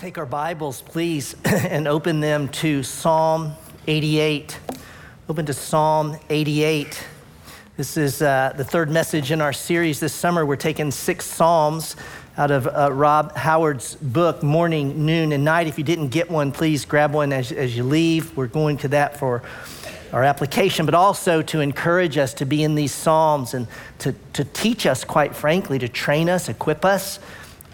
take our Bibles, please, and open them to Psalm 88. Open to Psalm 88. This is uh, the third message in our series this summer. We're taking six Psalms out of uh, Rob Howard's book, Morning, Noon, and Night. If you didn't get one, please grab one as, as you leave. We're going to that for our application, but also to encourage us to be in these Psalms and to, to teach us, quite frankly, to train us, equip us,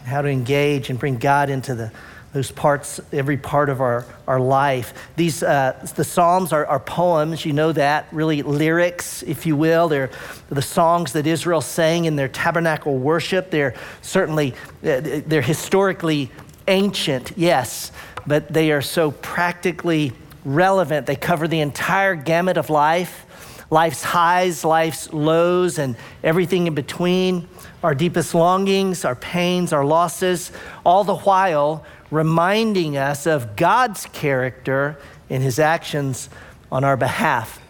how to engage and bring God into the those parts, every part of our, our life. These, uh, the Psalms are, are, poems, you know that, really lyrics, if you will. They're the songs that Israel sang in their tabernacle worship. They're certainly, uh, they're historically ancient, yes, but they are so practically relevant. They cover the entire gamut of life life's highs, life's lows, and everything in between, our deepest longings, our pains, our losses, all the while reminding us of God's character in his actions on our behalf.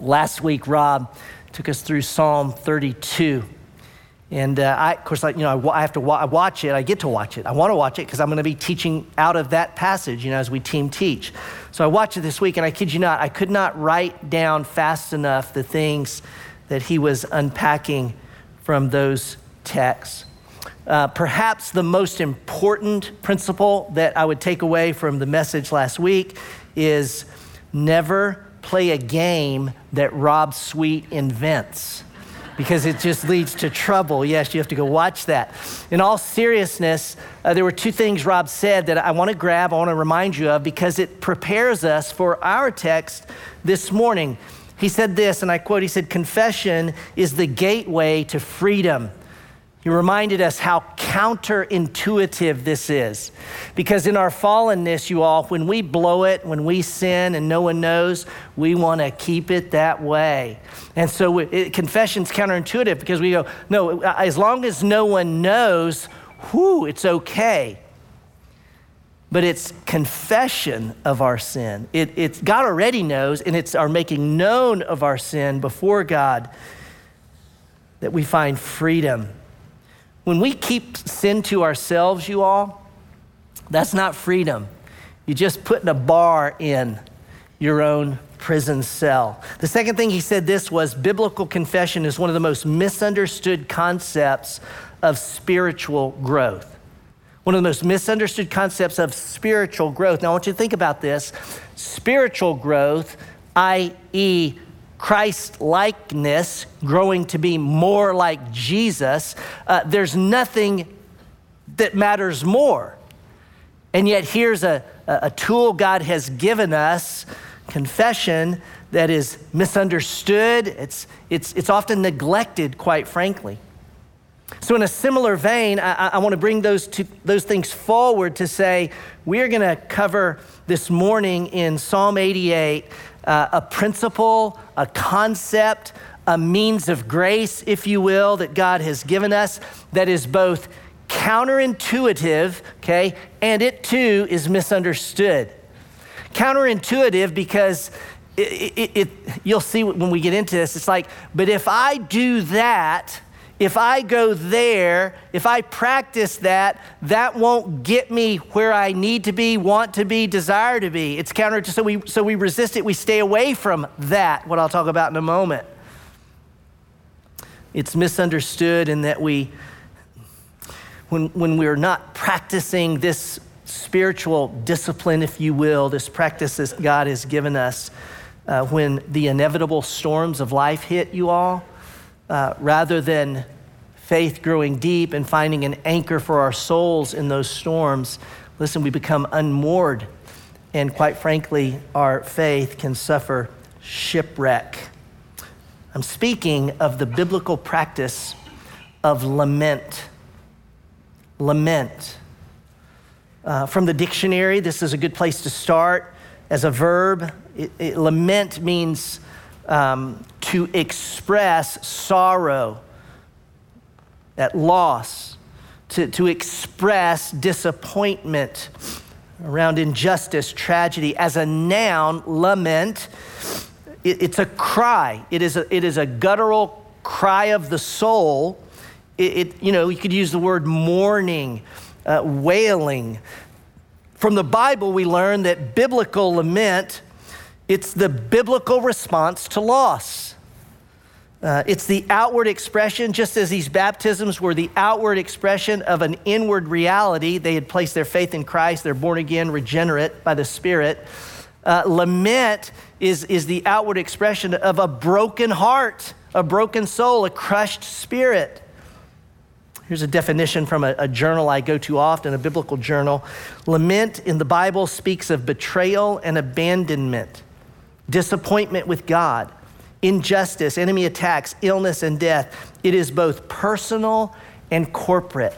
Last week, Rob took us through Psalm 32. And uh, I, of course, I, you know, I, have to wa- watch it. I get to watch it. I want to watch it because I'm going to be teaching out of that passage, you know, as we team teach. So I watched it this week, and I kid you not, I could not write down fast enough the things that he was unpacking from those texts. Uh, perhaps the most important principle that I would take away from the message last week is never play a game that Rob Sweet invents because it just leads to trouble. Yes, you have to go watch that. In all seriousness, uh, there were two things Rob said that I want to grab, I want to remind you of because it prepares us for our text this morning. He said this, and I quote, he said, Confession is the gateway to freedom. He reminded us how counterintuitive this is. Because in our fallenness, you all, when we blow it, when we sin and no one knows, we want to keep it that way. And so it, confession's counterintuitive because we go, no, as long as no one knows, whoo, it's okay. But it's confession of our sin. It, it's God already knows, and it's our making known of our sin before God that we find freedom when we keep sin to ourselves, you all, that's not freedom. You're just putting a bar in your own prison cell. The second thing he said this was biblical confession is one of the most misunderstood concepts of spiritual growth. One of the most misunderstood concepts of spiritual growth. Now, I want you to think about this. Spiritual growth, i.e., Christ likeness, growing to be more like Jesus, uh, there's nothing that matters more. And yet, here's a, a tool God has given us confession that is misunderstood, it's, it's, it's often neglected, quite frankly. So, in a similar vein, I, I want to bring those, two, those things forward to say we're going to cover this morning in Psalm 88 uh, a principle, a concept, a means of grace, if you will, that God has given us that is both counterintuitive, okay, and it too is misunderstood. Counterintuitive because it, it, it, you'll see when we get into this, it's like, but if I do that, if I go there, if I practice that, that won't get me where I need to be, want to be, desire to be. It's counter to so we so we resist it, we stay away from that, what I'll talk about in a moment. It's misunderstood in that we when when we're not practicing this spiritual discipline, if you will, this practice that God has given us, uh, when the inevitable storms of life hit you all, uh, rather than faith growing deep and finding an anchor for our souls in those storms, listen, we become unmoored. And quite frankly, our faith can suffer shipwreck. I'm speaking of the biblical practice of lament. Lament. Uh, from the dictionary, this is a good place to start. As a verb, it, it, lament means um, to express sorrow at loss, to, to express disappointment around injustice, tragedy. As a noun, lament, it, it's a cry, it is a, it is a guttural cry of the soul. It, it, you know, you could use the word mourning, uh, wailing. from the Bible, we learn that biblical lament, it's the biblical response to loss. Uh, it's the outward expression, just as these baptisms were the outward expression of an inward reality. They had placed their faith in Christ, they're born again, regenerate by the Spirit. Uh, lament is, is the outward expression of a broken heart, a broken soul, a crushed spirit. Here's a definition from a, a, journal I go to often, a biblical journal. Lament in the Bible speaks of betrayal and abandonment, disappointment with God, injustice, enemy attacks, illness, and death. It is both personal and corporate.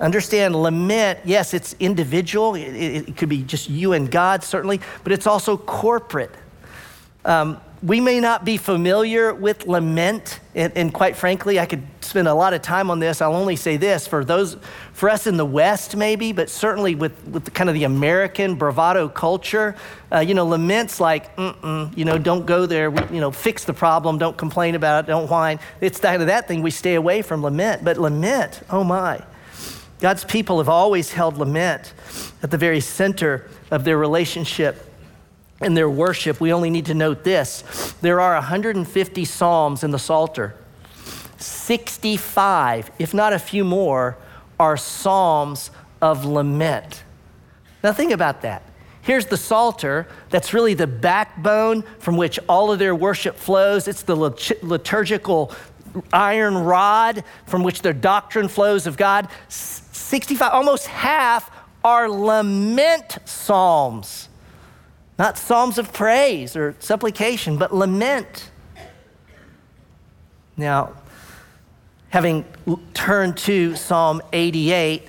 Understand, lament, yes, it's individual. It, it, it, could be just you and God, certainly, but it's also corporate. Um, we may not be familiar with lament, and, and, quite frankly, I could spend a lot of time on this. I'll only say this for those, for us in the West, maybe, but certainly with, with the, kind of the American bravado culture, uh, you know, laments like, you know, don't go there, we, you know, fix the problem, don't complain about it, don't whine. It's kind of that thing we stay away from lament. But lament, oh my. God's people have always held lament at the very center of their relationship in their worship, we only need to note this there are 150 Psalms in the Psalter. 65, if not a few more, are Psalms of lament. Now, think about that. Here's the Psalter, that's really the backbone from which all of their worship flows. It's the liturgical iron rod from which their doctrine flows of God. 65, almost half are lament psalms. Not psalms of praise or supplication, but lament. Now, having turned to Psalm 88,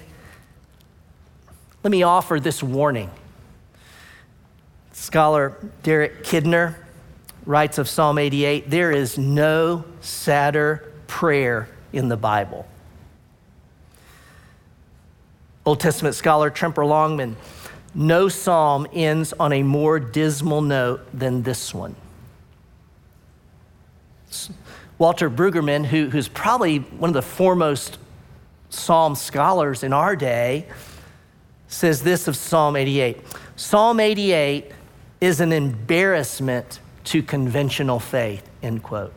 let me offer this warning. Scholar Derek Kidner writes of Psalm 88 there is no sadder prayer in the Bible. Old Testament scholar Tremper Longman no psalm ends on a more dismal note than this one. Walter Brueggemann, who, who's probably one of the foremost psalm scholars in our day, says this of Psalm 88 Psalm 88 is an embarrassment to conventional faith, end quote.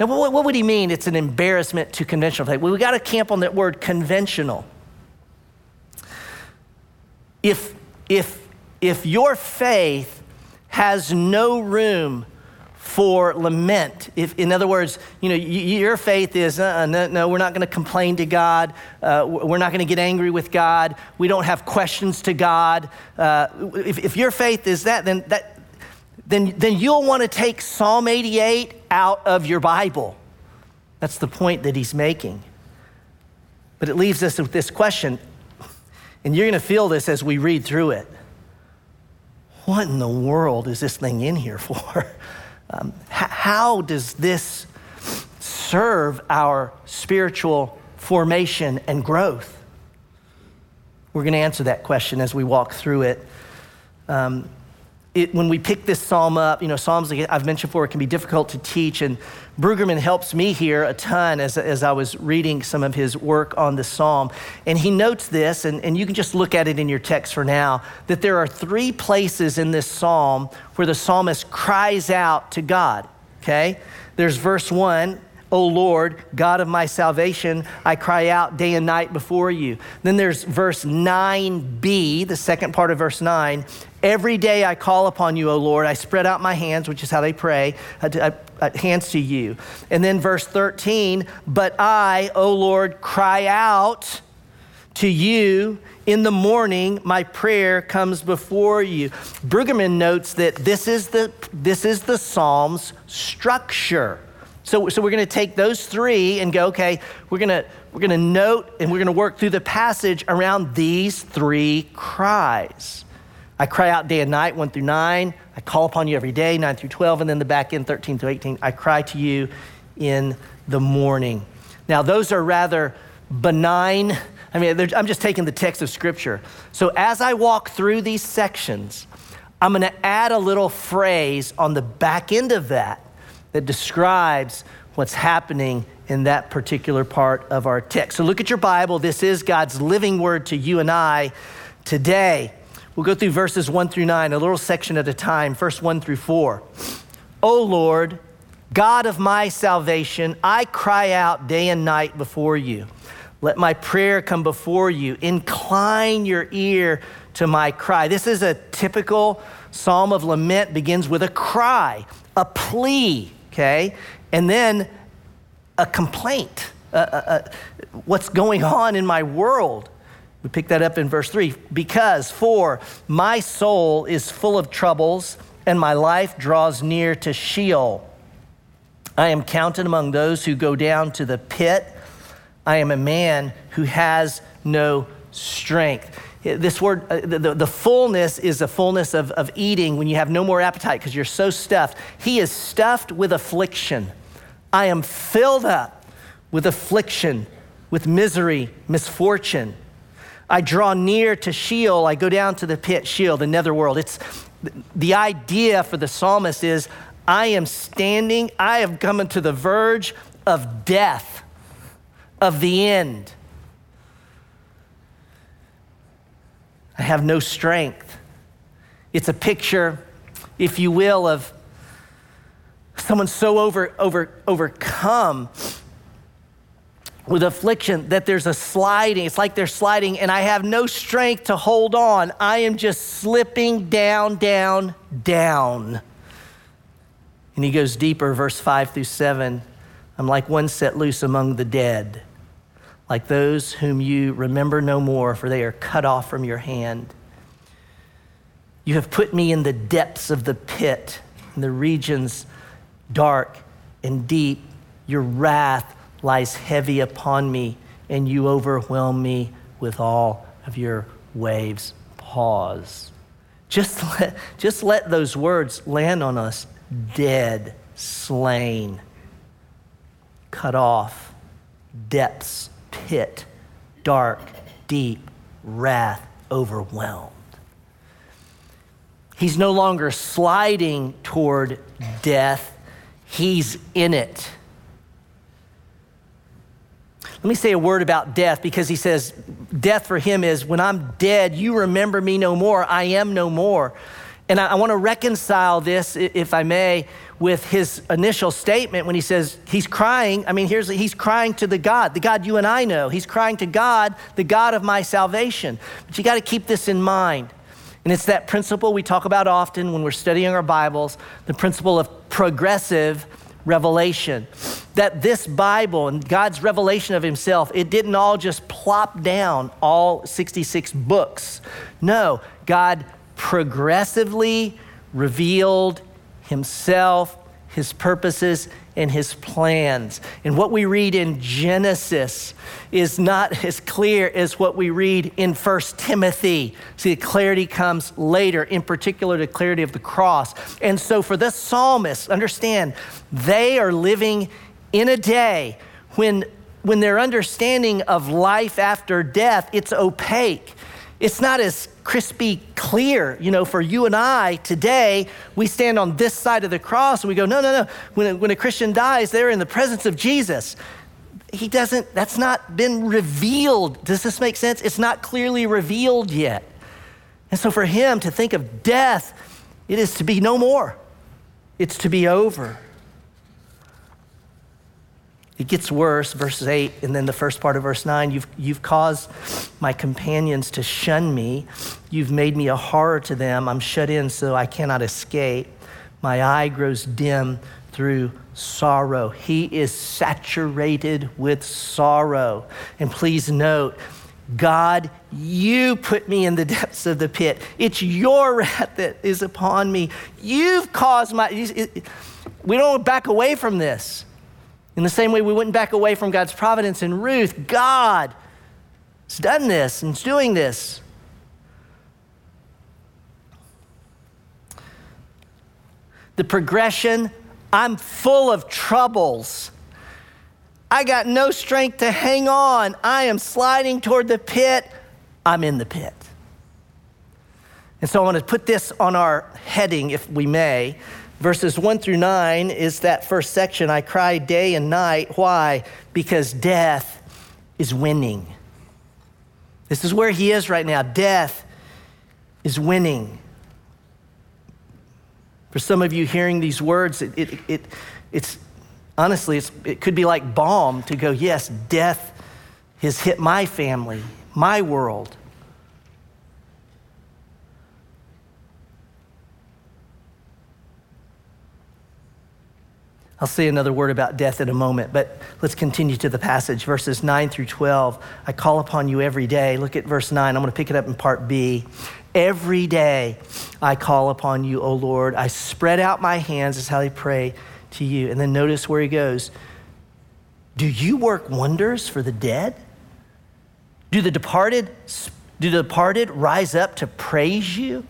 Now, what, would he mean? It's an embarrassment to conventional faith. Well, we got to camp on that word conventional. If if, if your faith has no room for lament. If, in other words, you know, your faith is, uh, no, no, we're not going to complain to God. Uh, we're not going to get angry with God. We don't have questions to God. Uh, if, if your faith is that, then, that, then, then you'll want to take Psalm 88 out of your Bible. That's the point that he's making. But it leaves us with this question and you're going to feel this as we read through it. What in the world is this thing in here for? Um, how does this serve our spiritual formation and growth? We're going to answer that question as we walk through it. Um, it, when we pick this psalm up, you know, psalms like I've mentioned before, it can be difficult to teach, and Brueggemann helps me here a ton as, as I was reading some of his work on the psalm. And he notes this, and, and you can just look at it in your text for now, that there are three places in this psalm where the psalmist cries out to God, okay? There's verse one, O Lord, God of my salvation, I cry out day and night before you. Then there's verse 9b, the second part of verse 9. Every day I call upon you, O Lord. I spread out my hands, which is how they pray, uh, uh, hands to you. And then verse 13, but I, O Lord, cry out to you in the morning my prayer comes before you brueggemann notes that this is the this is the psalm's structure so, so we're going to take those three and go, okay, we're going to we're going to note and we're going to work through the passage around these three cries. I cry out day and night, 1 through 9. I call upon you every day, 9 through 12. And then the back end, 13 through 18. I cry to you in the morning. Now, those are rather benign. I mean, I'm just taking the text of Scripture. So as I walk through these sections, I'm going to add a little phrase on the back end of that that describes what's happening in that particular part of our text. So look at your Bible. This is God's living word to you and I today. We'll go through verses one through nine, a little section at a time, first one through four. O Lord, God of my salvation, I cry out day and night before you. Let my prayer come before you. Incline your ear to my cry. This is a typical psalm of lament, begins with a cry, a plea, okay? And then a complaint. What's going on in my world? We pick that up in verse 3 because, for my soul is full of troubles and my life draws near to Sheol. I am counted among those who go down to the pit. I am a man who has no strength. This word, uh, the, the fullness is a fullness of, of eating when you have no more appetite because you're so stuffed. He is stuffed with affliction. I am filled up with affliction, with misery, misfortune. I draw near to Sheol. I go down to the pit, Sheol, the netherworld. It's the idea for the psalmist is I am standing, I have come to the verge of death, of the end. I have no strength. It's a picture, if you will, of someone so over, over, overcome with affliction that there's a sliding. It's like they're sliding, and I have no strength to hold on. I am just slipping down, down, down. And he goes deeper, verse 5 through 7. I'm like one set loose among the dead, like those whom you remember no more, for they are cut off from your hand. You have put me in the depths of the pit, in the regions dark and deep. Your wrath lies heavy upon me, and you overwhelm me with all of your waves. Pause. Just let, just let those words land on us dead, slain, cut off, depths, pit, dark, deep, wrath, overwhelmed. He's no longer sliding toward death, he's in it. Let me say a word about death because he says, Death for him is when I'm dead, you remember me no more. I am no more. And I, I want to reconcile this, if I may, with his initial statement when he says he's crying. I mean, here's he's crying to the God, the God you and I know. He's crying to God, the God of my salvation. But you got to keep this in mind. And it's that principle we talk about often when we're studying our Bibles the principle of progressive revelation. That this Bible and God's revelation of Himself, it didn't all just plop down all 66 books. No, God progressively revealed Himself, His purposes, and his plans. And what we read in Genesis is not as clear as what we read in First Timothy. See, the clarity comes later, in particular, the clarity of the cross. And so, for this psalmist, understand, they are living in a day when, when their understanding of life after death, it's opaque. It's not as crispy clear. You know, for you and I today, we stand on this side of the cross and we go, no, no, no. When a, when a Christian dies, they're in the presence of Jesus. He doesn't, that's not been revealed. Does this make sense? It's not clearly revealed yet. And so for him to think of death, it is to be no more, it's to be over. It gets worse, verse 8, and then the first part of verse 9. You've, you've caused my companions to shun me. You've made me a horror to them. I'm shut in so I cannot escape. My eye grows dim through sorrow. He is saturated with sorrow. And please note, God, you put me in the depths of the pit. It's your wrath that is upon me. You've caused my. We don't back away from this. In the same way we wouldn't back away from God's providence in Ruth, God has done this and is doing this. The progression I'm full of troubles. I got no strength to hang on. I am sliding toward the pit. I'm in the pit. And so I want to put this on our heading, if we may. Verses 1 through 9 is that first section. I cry day and night. Why? Because death is winning. This is where he is right now. Death is winning. For some of you hearing these words, it, it, it it's honestly, it's, it could be like balm to go, yes, death has hit my family, my world. I'll say another word about death in a moment, but let's continue to the passage, verses 9 through 12. I call upon you every day. Look at verse 9. I'm going to pick it up in part B. Every day I call upon you, O Lord. I spread out my hands, is how they pray to you. And then notice where he goes Do you work wonders for the dead? Do the departed, do the departed rise up to praise you?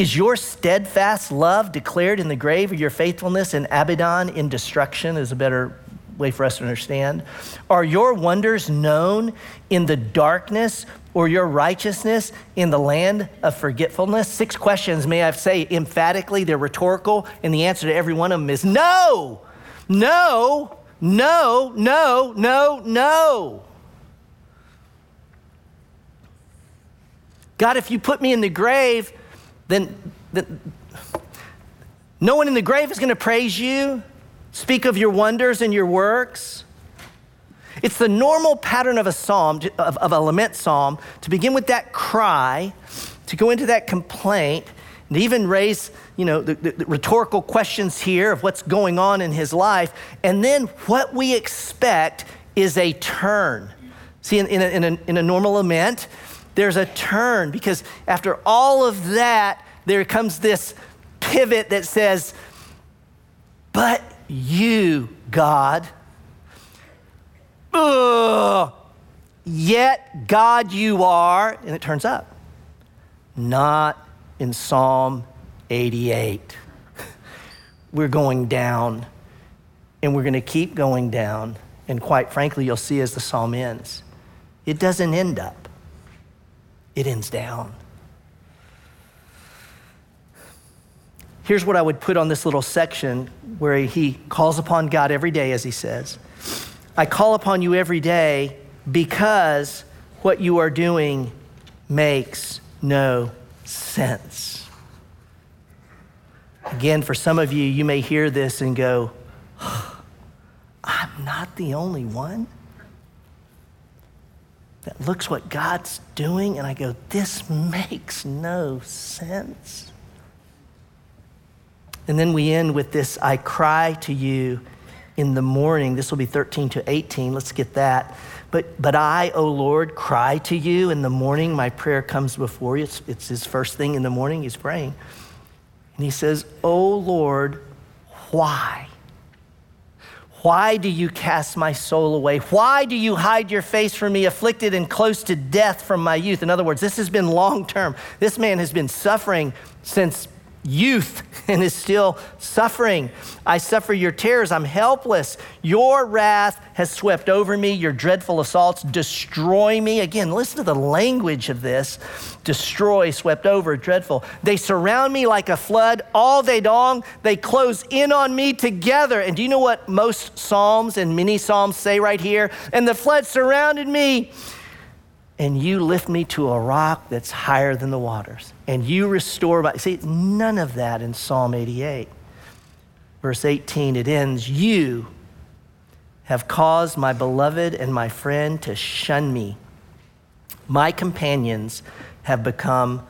Is your steadfast love declared in the grave, or your faithfulness in Abaddon in destruction is a better way for us to understand? Are your wonders known in the darkness, or your righteousness in the land of forgetfulness? Six questions, may I say emphatically, they're rhetorical, and the answer to every one of them is no, no, no, no, no, no. God, if you put me in the grave, then, then no one in the grave is going to praise you, speak of your wonders and your works. It's the normal pattern of a psalm, of, of, a lament psalm, to begin with that cry, to go into that complaint, and even raise, you know, the, the, the rhetorical questions here of what's going on in his life. And then what we expect is a turn. See, in, in, a, in, a, in a normal lament, there's a turn because after all of that, there comes this pivot that says, But you, God, ugh, yet God you are, and it turns up. Not in Psalm 88. We're going down, and we're going to keep going down. And quite frankly, you'll see as the psalm ends, it doesn't end up it ends down. Here's what I would put on this little section where he calls upon God every day, as he says. I call upon you every day because what you are doing makes no sense. Again, for some of you, you may hear this and go, I'm not the only one that looks what God's doing, and I go, this makes no sense. And then we end with this I cry to you in the morning. This will be 13 to 18. Let's get that. But, but I, O Lord, cry to you in the morning. My prayer comes before you. It's, it's his first thing in the morning. He's praying. And he says, O Lord, why? Why do you cast my soul away? Why do you hide your face from me, afflicted and close to death from my youth? In other words, this has been long term. This man has been suffering since youth and is still suffering. I suffer your tears. I'm helpless. Your wrath has swept over me. Your dreadful assaults destroy me. Again, listen to the language of this destroy, swept over, dreadful. They surround me like a flood all day long. They close in on me together. And do you know what most Psalms and many Psalms say right here? And the flood surrounded me and you lift me to a rock that's higher than the waters, and you restore my. See, none of that in Psalm 88. Verse 18, it ends, You have caused my beloved and my friend to shun me. My companions have become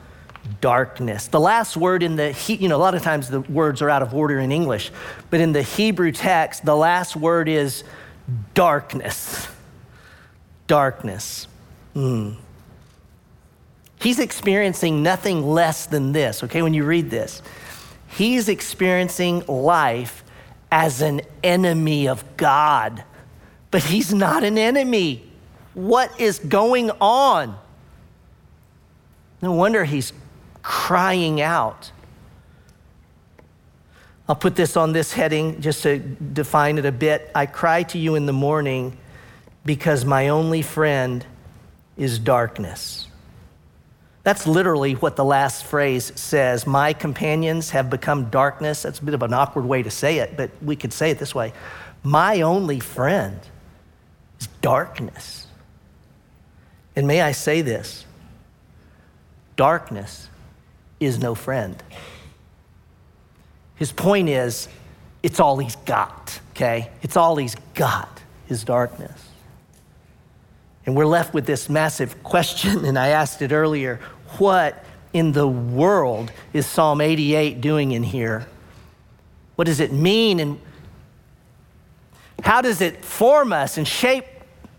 darkness. The last word in the, you know, a lot of times the words are out of order in English, but in the Hebrew text, the last word is darkness. Darkness. Mm. He's experiencing nothing less than this, okay, when you read this. He's experiencing life as an enemy of God, but he's not an enemy. What is going on? No wonder he's crying out. I'll put this on this heading just to define it a bit. I cry to you in the morning because my only friend is darkness. That's literally what the last phrase says. My companions have become darkness. That's a bit of an awkward way to say it, but we could say it this way My only friend is darkness. And may I say this darkness is no friend. His point is, it's all he's got, okay? It's all he's got, his darkness. And we're left with this massive question, and I asked it earlier what in the world is Psalm 88 doing in here? What does it mean? And how does it form us and shape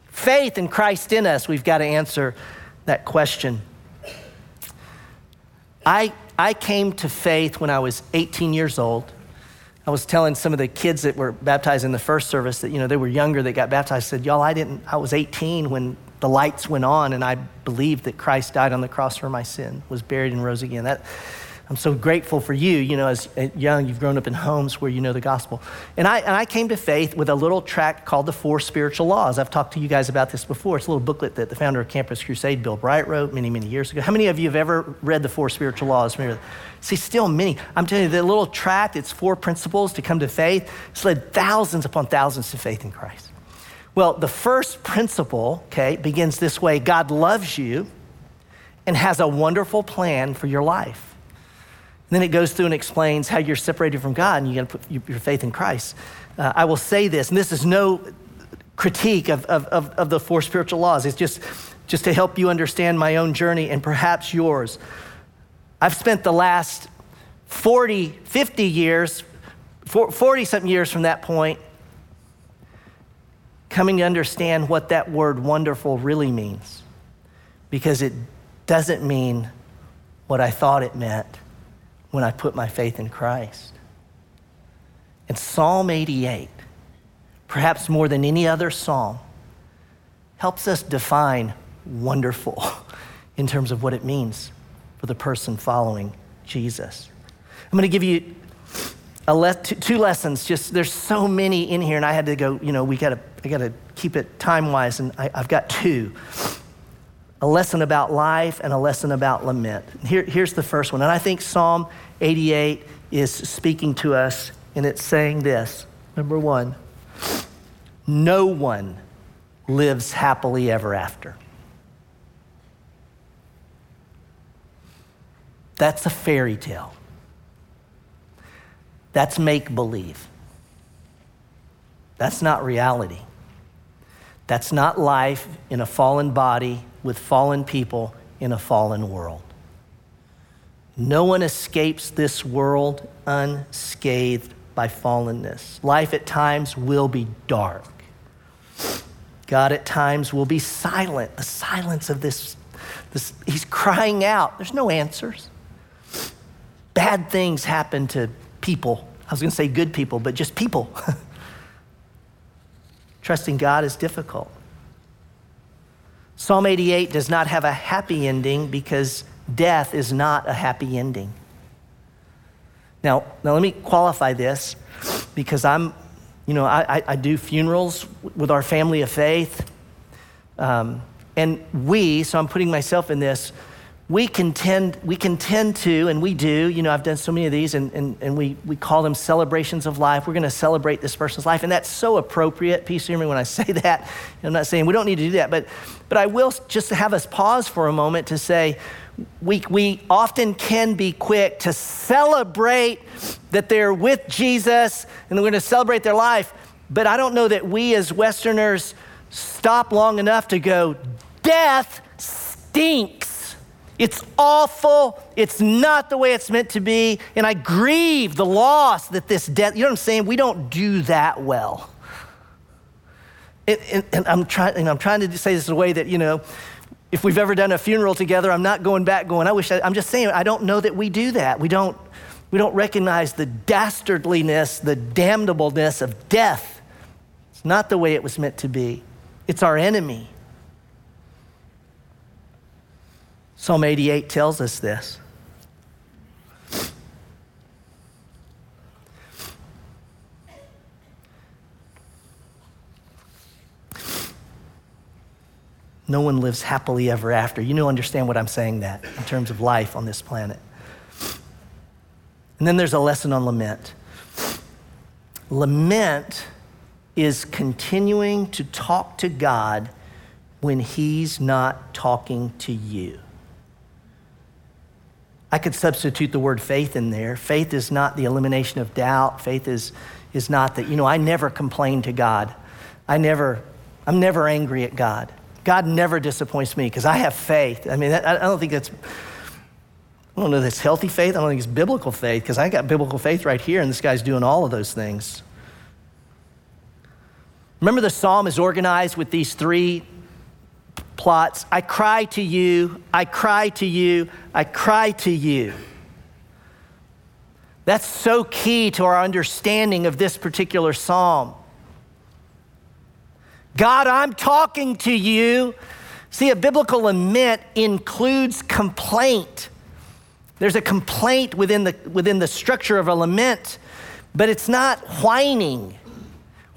faith in Christ in us? We've got to answer that question. I, I came to faith when I was 18 years old. I was telling some of the kids that were baptized in the first service that, you know, they were younger that got baptized. Said, Y'all, I didn't, I was 18 when the lights went on and I believed that Christ died on the cross for my sin, was buried and rose again. That, I'm so grateful for you. You know, as young, you've grown up in homes where you know the gospel. And I, and I came to faith with a little tract called The Four Spiritual Laws. I've talked to you guys about this before. It's a little booklet that the founder of Campus Crusade, Bill Bright, wrote many, many years ago. How many of you have ever read The Four Spiritual Laws? See, still many. I'm telling you, the little tract, it's four principles to come to faith. It's led thousands upon thousands to faith in Christ. Well, the first principle, okay, begins this way God loves you and has a wonderful plan for your life. Then it goes through and explains how you're separated from God and you got to put your faith in Christ. Uh, I will say this, and this is no critique of, of, of, of the four spiritual laws, it's just, just to help you understand my own journey and perhaps yours. I've spent the last 40, 50 years, 40 something years from that point coming to understand what that word wonderful really means because it doesn't mean what I thought it meant when I put my faith in Christ. And Psalm 88, perhaps more than any other psalm, helps us define wonderful in terms of what it means for the person following Jesus. I'm going to give you le- two lessons. Just there's so many in here, and I had to go. You know, we got to I got to keep it time wise, and I, have got two a lesson about life and a lesson about lament. Here, here's the first one. And I think Psalm 88 is speaking to us, and it's saying this number one, no one lives happily ever after. That's a fairy tale. That's make believe. That's not reality. That's not life in a fallen body with fallen people in a fallen world. No one escapes this world unscathed by fallenness. Life at times will be dark. God at times will be silent. The silence of this, this he's crying out. There's no answers. Bad things happen to people. I was going to say good people, but just people. Trusting God is difficult. Psalm 88 does not have a happy ending because death is not a happy ending. Now, now let me qualify this because I'm, you know, I, I do funerals with our family of faith. Um, and we, so I'm putting myself in this, we can tend, we can tend to, and we do, you know, I've done so many of these, and, and, and we, we call them celebrations of life. We're going to celebrate this person's life, and that's so appropriate. Please hear me when I say that. I'm not saying we don't need to do that, but, but I will just have us pause for a moment to say, we, we often can be quick to celebrate that they're with Jesus and we're going to celebrate their life. But I don't know that we as Westerners stop long enough to go, death stinks. It's awful. It's not the way it's meant to be. And I grieve the loss that this death, you know what I'm saying? We don't do that well. And, and, and I'm, trying, and I'm trying to say this in a way that, you know, if we've ever done a funeral together, I'm not going back going, I wish I, I'm just saying, I don't know that we do that. We don't, we don't recognize the dastardliness, the damnableness of death. It's not the way it was meant to be, it's our enemy. Psalm 88 tells us this. No one lives happily ever after. You know, understand what I'm saying that in terms of life on this planet. And then there's a lesson on lament. Lament is continuing to talk to God when He's not talking to you. I could substitute the word faith in there. Faith is not the elimination of doubt. Faith is, is not that, you know, I never complain to God. I never, I'm never angry at God. God never disappoints me because I have faith. I mean, I don't think that's, I don't know that's healthy faith. I don't think it's biblical faith because I got biblical faith right here, and this guy's doing all of those things. Remember, the psalm is organized with these three plots I cry to you, I cry to you, I cry to you. That's so key to our understanding of this particular psalm. God, I'm talking to you. See, a biblical lament includes complaint. There's a complaint within the, within the structure of a lament, but it's not whining.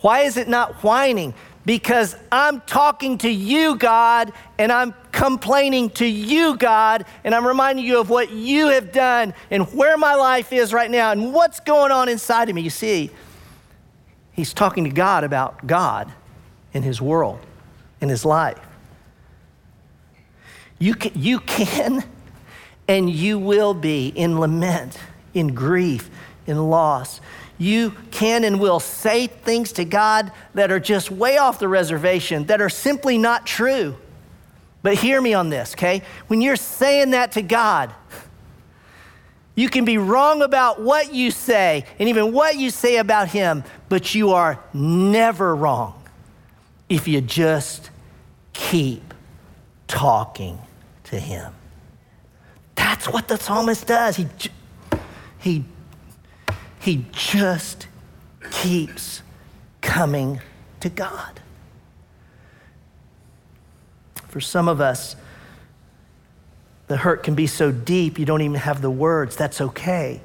Why is it not whining? Because I'm talking to you, God, and I'm complaining to you, God, and I'm reminding you of what you have done and where my life is right now and what's going on inside of me. You see, he's talking to God about God in his world, in his life. You can, you can and you will be in lament, in grief, in loss. You can and will say things to God that are just way off the reservation, that are simply not true. But hear me on this, okay? When you're saying that to God, you can be wrong about what you say and even what you say about Him, but you are never wrong if you just keep talking to Him. That's what the psalmist does. He, he, he just keeps coming to God. For some of us, the hurt can be so deep you don't even have the words. That's okay.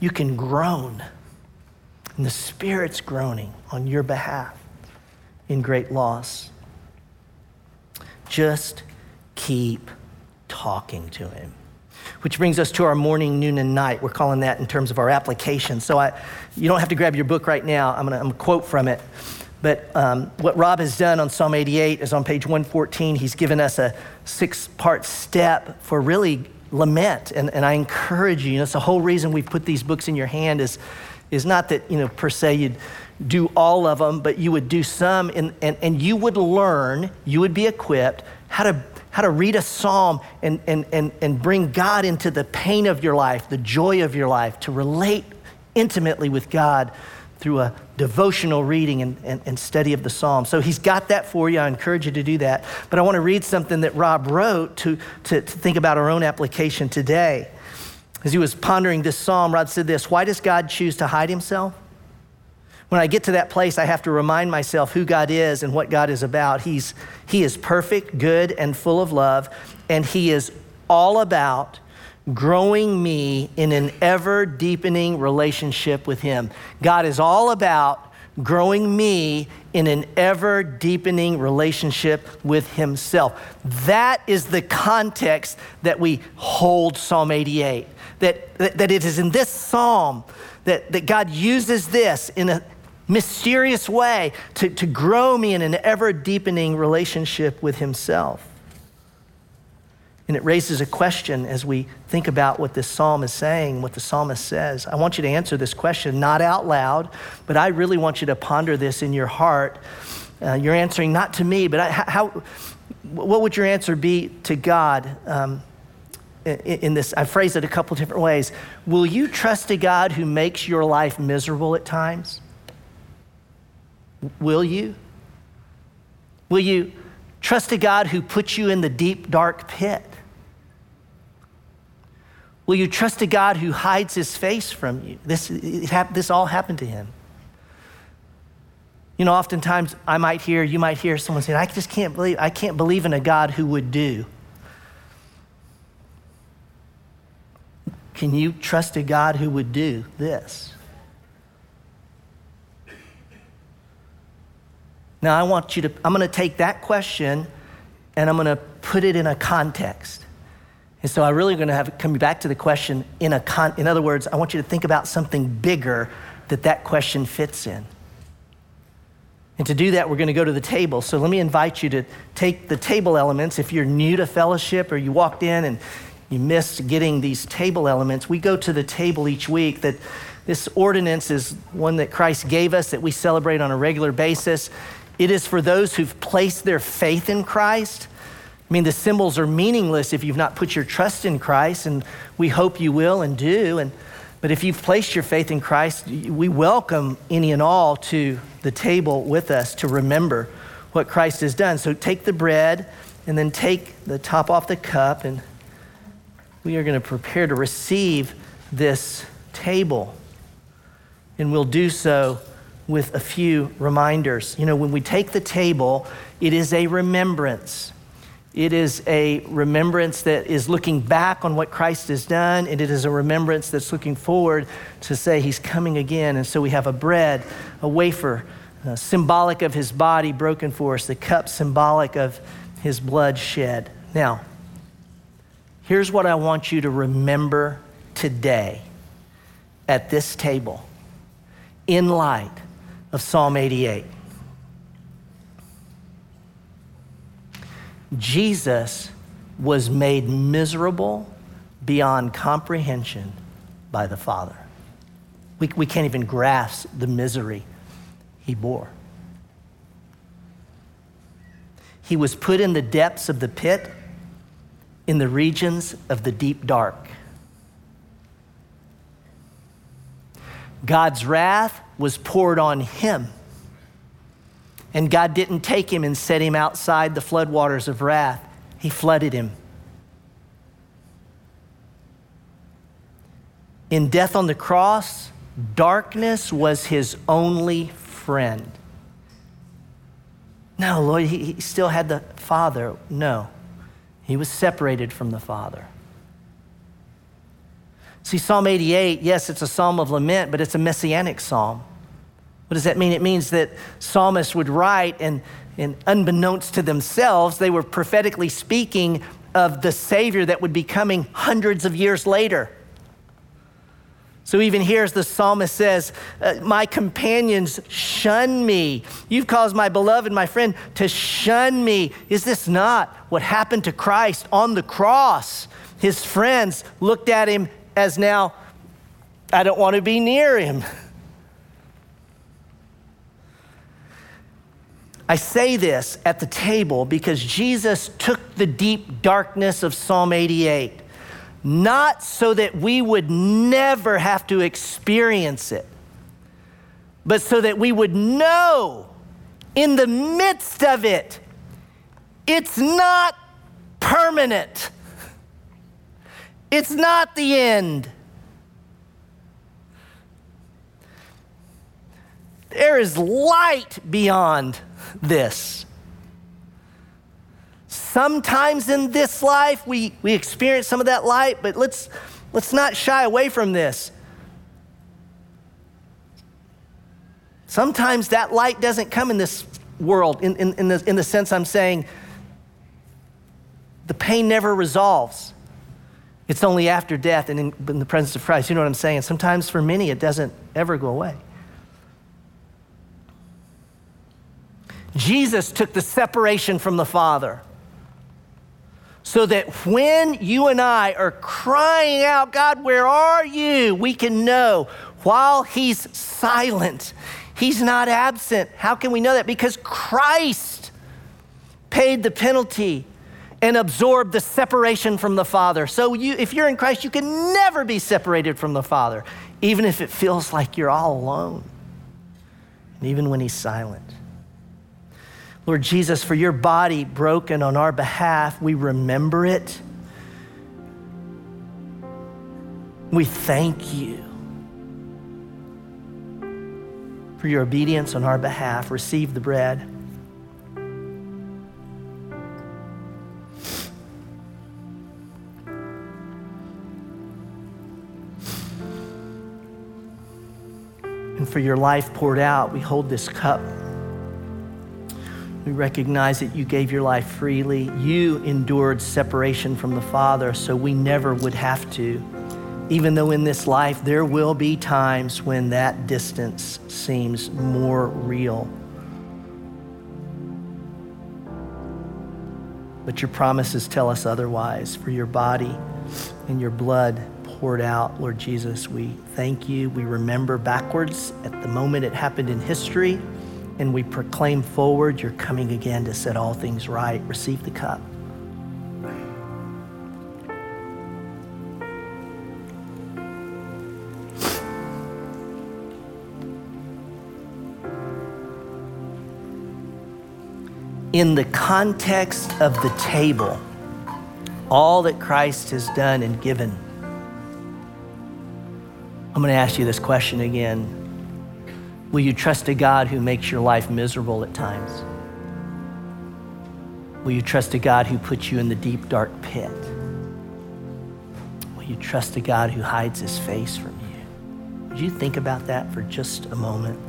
You can groan, and the Spirit's groaning on your behalf in great loss. Just keep talking to him. Which brings us to our morning, noon, and night. We're calling that in terms of our application. So I, you don't have to grab your book right now. I'm going to quote from it. But um, what Rob has done on Psalm 88 is on page 114. He's given us a six part step for really lament. And, and I encourage you, you know, it's the whole reason we've put these books in your hand is, is not that, you know, per se you'd do all of them, but you would do some and, and, and you would learn, you would be equipped how to how to read a psalm and, and, and, and bring God into the pain of your life, the joy of your life, to relate intimately with God through a devotional reading and, and, and, study of the psalm. So he's got that for you. I encourage you to do that. But I want to read something that Rob wrote to, to, to think about our own application today. As he was pondering this psalm, Rob said this Why does God choose to hide himself? When I get to that place, I have to remind myself who God is and what God is about. He's, he is perfect, good, and full of love, and He is all about growing me in an ever deepening relationship with Him. God is all about growing me in an ever deepening relationship with Himself. That is the context that we hold Psalm 88. That, that, it is in this psalm that, that God uses this in a, mysterious way to, to grow me in an ever deepening relationship with Himself. And it raises a question as we think about what this psalm is saying, what the psalmist says. I want you to answer this question, not out loud, but I really want you to ponder this in your heart. Uh, you're answering not to me, but I, how, what would your answer be to God? Um, in this, I phrase it a couple different ways. Will you trust a God who makes your life miserable at times? Will you? Will you trust a God who puts you in the deep, dark pit? Will you trust a God who hides his face from you? This, this all happened to him. You know, oftentimes I might hear, you might hear someone say, I just can't believe, I can't believe in a God who would do. Can you trust a God who would do this? Now, I want you to, I'm going to take that question and I'm going to put it in a context. And so I'm really going to have come back to the question in a con, in other words, I want you to think about something bigger that that question fits in. And to do that, we're going to go to the table. So let me invite you to take the table elements. If you're new to fellowship or you walked in and you missed getting these table elements, we go to the table each week that this ordinance is one that Christ gave us that we celebrate on a regular basis. It is for those who've placed their faith in Christ. I mean, the symbols are meaningless if you've not put your trust in Christ, and we hope you will and do. And, but if you've placed your faith in Christ, we welcome any and all to the table with us to remember what Christ has done. So take the bread and then take the top off the cup, and we are going to prepare to receive this table. And we'll do so with a few reminders. You know, when we take the table, it is a remembrance. It is a remembrance that is looking back on what Christ has done, and it is a remembrance that's looking forward to say he's coming again. And so we have a bread, a wafer, uh, symbolic of his body broken for us, the cup symbolic of his blood shed. Now, here's what I want you to remember today at this table in light of Psalm 88. Jesus was made miserable beyond comprehension by the Father. We, we can't even grasp the misery he bore. He was put in the depths of the pit, in the regions of the deep dark. God's wrath was poured on him. And God didn't take him and set him outside the floodwaters of wrath, He flooded him. In death on the cross, darkness was his only friend. No, Lord, he, he still had the Father. No, he was separated from the Father. See, Psalm 88, yes, it's a psalm of lament, but it's a messianic psalm. What does that mean? It means that psalmists would write, and, and unbeknownst to themselves, they were prophetically speaking of the Savior that would be coming hundreds of years later. So even here, as the psalmist says, uh, My companions shun me. You've caused my beloved, my friend, to shun me. Is this not what happened to Christ on the cross? His friends looked at him as now, I don't want to be near him. I say this at the table because Jesus took the deep darkness of Psalm 88, not so that we would never have to experience it, but so that we would know in the midst of it, it's not permanent. It's not the end. There is light beyond this. Sometimes in this life, we, we experience some of that light, but let's, let's not shy away from this. Sometimes that light doesn't come in this world, in, in, in, the, in the sense I'm saying the pain never resolves. It's only after death and in, in the presence of Christ. You know what I'm saying? Sometimes for many, it doesn't ever go away. Jesus took the separation from the Father so that when you and I are crying out, God, where are you? We can know while He's silent, He's not absent. How can we know that? Because Christ paid the penalty and absorbed the separation from the Father. So you, if you're in Christ, you can never be separated from the Father, even if it feels like you're all alone, and even when He's silent. Lord Jesus, for your body broken on our behalf, we remember it. We thank you for your obedience on our behalf. Receive the bread. And for your life poured out, we hold this cup. We recognize that you gave your life freely. You endured separation from the Father, so we never would have to. Even though in this life there will be times when that distance seems more real. But your promises tell us otherwise. For your body and your blood poured out, Lord Jesus. We thank you. We remember backwards at the moment it happened in history, and we proclaim forward, you're coming again to set all things right. Receive the cup. in the context of the table, all that Christ has done and given. I'm going to ask you this question again. Will you trust a God who makes your life miserable at times? Will you trust a God who puts you in the deep, dark pit? Will you trust a God who hides his face from you? Would you think about that for just a moment?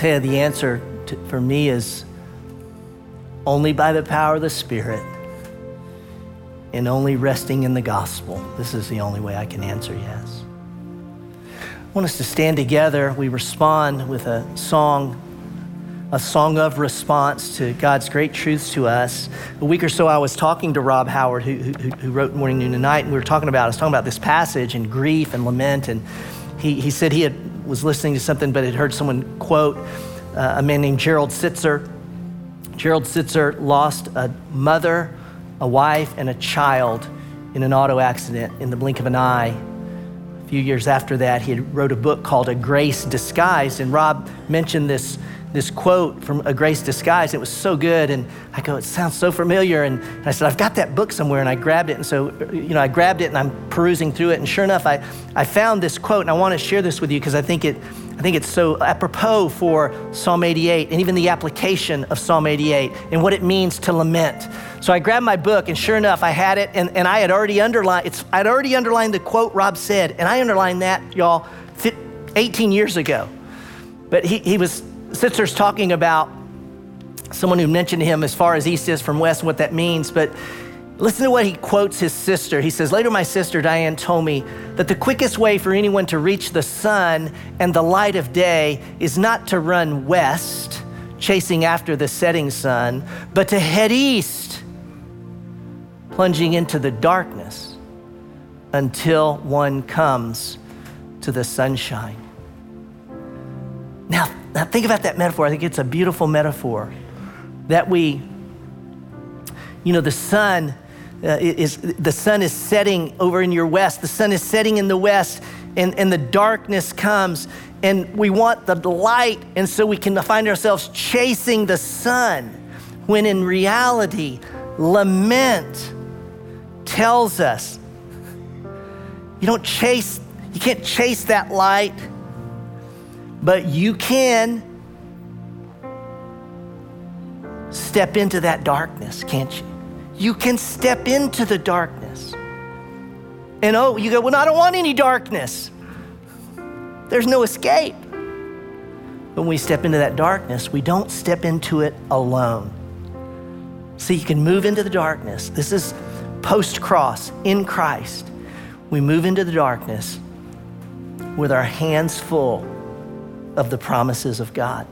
Tell you the answer to, for me is only by the power of the Spirit and only resting in the gospel. This is the only way I can answer yes. I want us to stand together. We respond with a song, a song of response to God's great truths to us. A week or so, I was talking to Rob Howard, who, who, who wrote Morning, Noon, and Night, and we were talking about, I was talking about this passage and grief and lament. And he, he said he had was listening to something, but had heard someone quote uh, a man named Gerald Sittser. Gerald Sittser lost a mother, a wife, and a child in an auto accident in the blink of an eye. A few years after that, he had wrote a book called A Grace Disguised, and Rob mentioned this this quote from A Grace Disguised. It was so good. And I go, it sounds so familiar. And I said, I've got that book somewhere. And I grabbed it. And so, you know, I grabbed it and I'm perusing through it. And sure enough, I, I found this quote. And I want to share this with you because I think it, I think it's so apropos for Psalm 88 and even the application of Psalm 88 and what it means to lament. So I grabbed my book, and sure enough, I had it, and, and I had already underlined it's I'd already underlined the quote Rob said, and I underlined that, y'all, 18 years ago. But he, he was Sittser's talking about someone who mentioned him as far as east is from west and what that means, but listen to what he quotes his sister. He says, Later, my sister Diane told me that the quickest way for anyone to reach the sun and the light of day is not to run west, chasing after the setting sun, but to head east, plunging into the darkness until one comes to the sunshine. Now, now, think about that metaphor. I think it's a beautiful metaphor that we, you know, the sun uh, is the sun is setting over in your west. The sun is setting in the west, and, and the darkness comes, and we want the light, and so we can find ourselves chasing the sun, when in reality, lament tells us you don't chase, you can't chase that light but you can step into that darkness, can't you? You can step into the darkness. And oh, you go, well, I don't want any darkness. There's no escape. When we step into that darkness, we don't step into it alone. So you can move into the darkness. This is post cross in Christ. We move into the darkness with our hands full of the promises of God.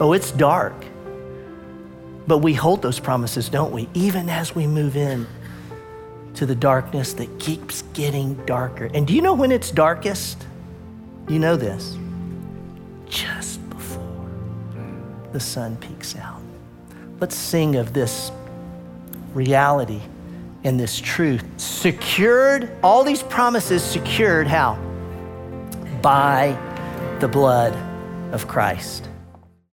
Oh, it's dark. But we hold those promises, don't we? Even as we move in to the darkness that keeps getting darker. And do you know when it's darkest? You know this. Just before the sun peeks out. Let's sing of this reality and this truth. Secured, all these promises secured how? By the blood of Christ.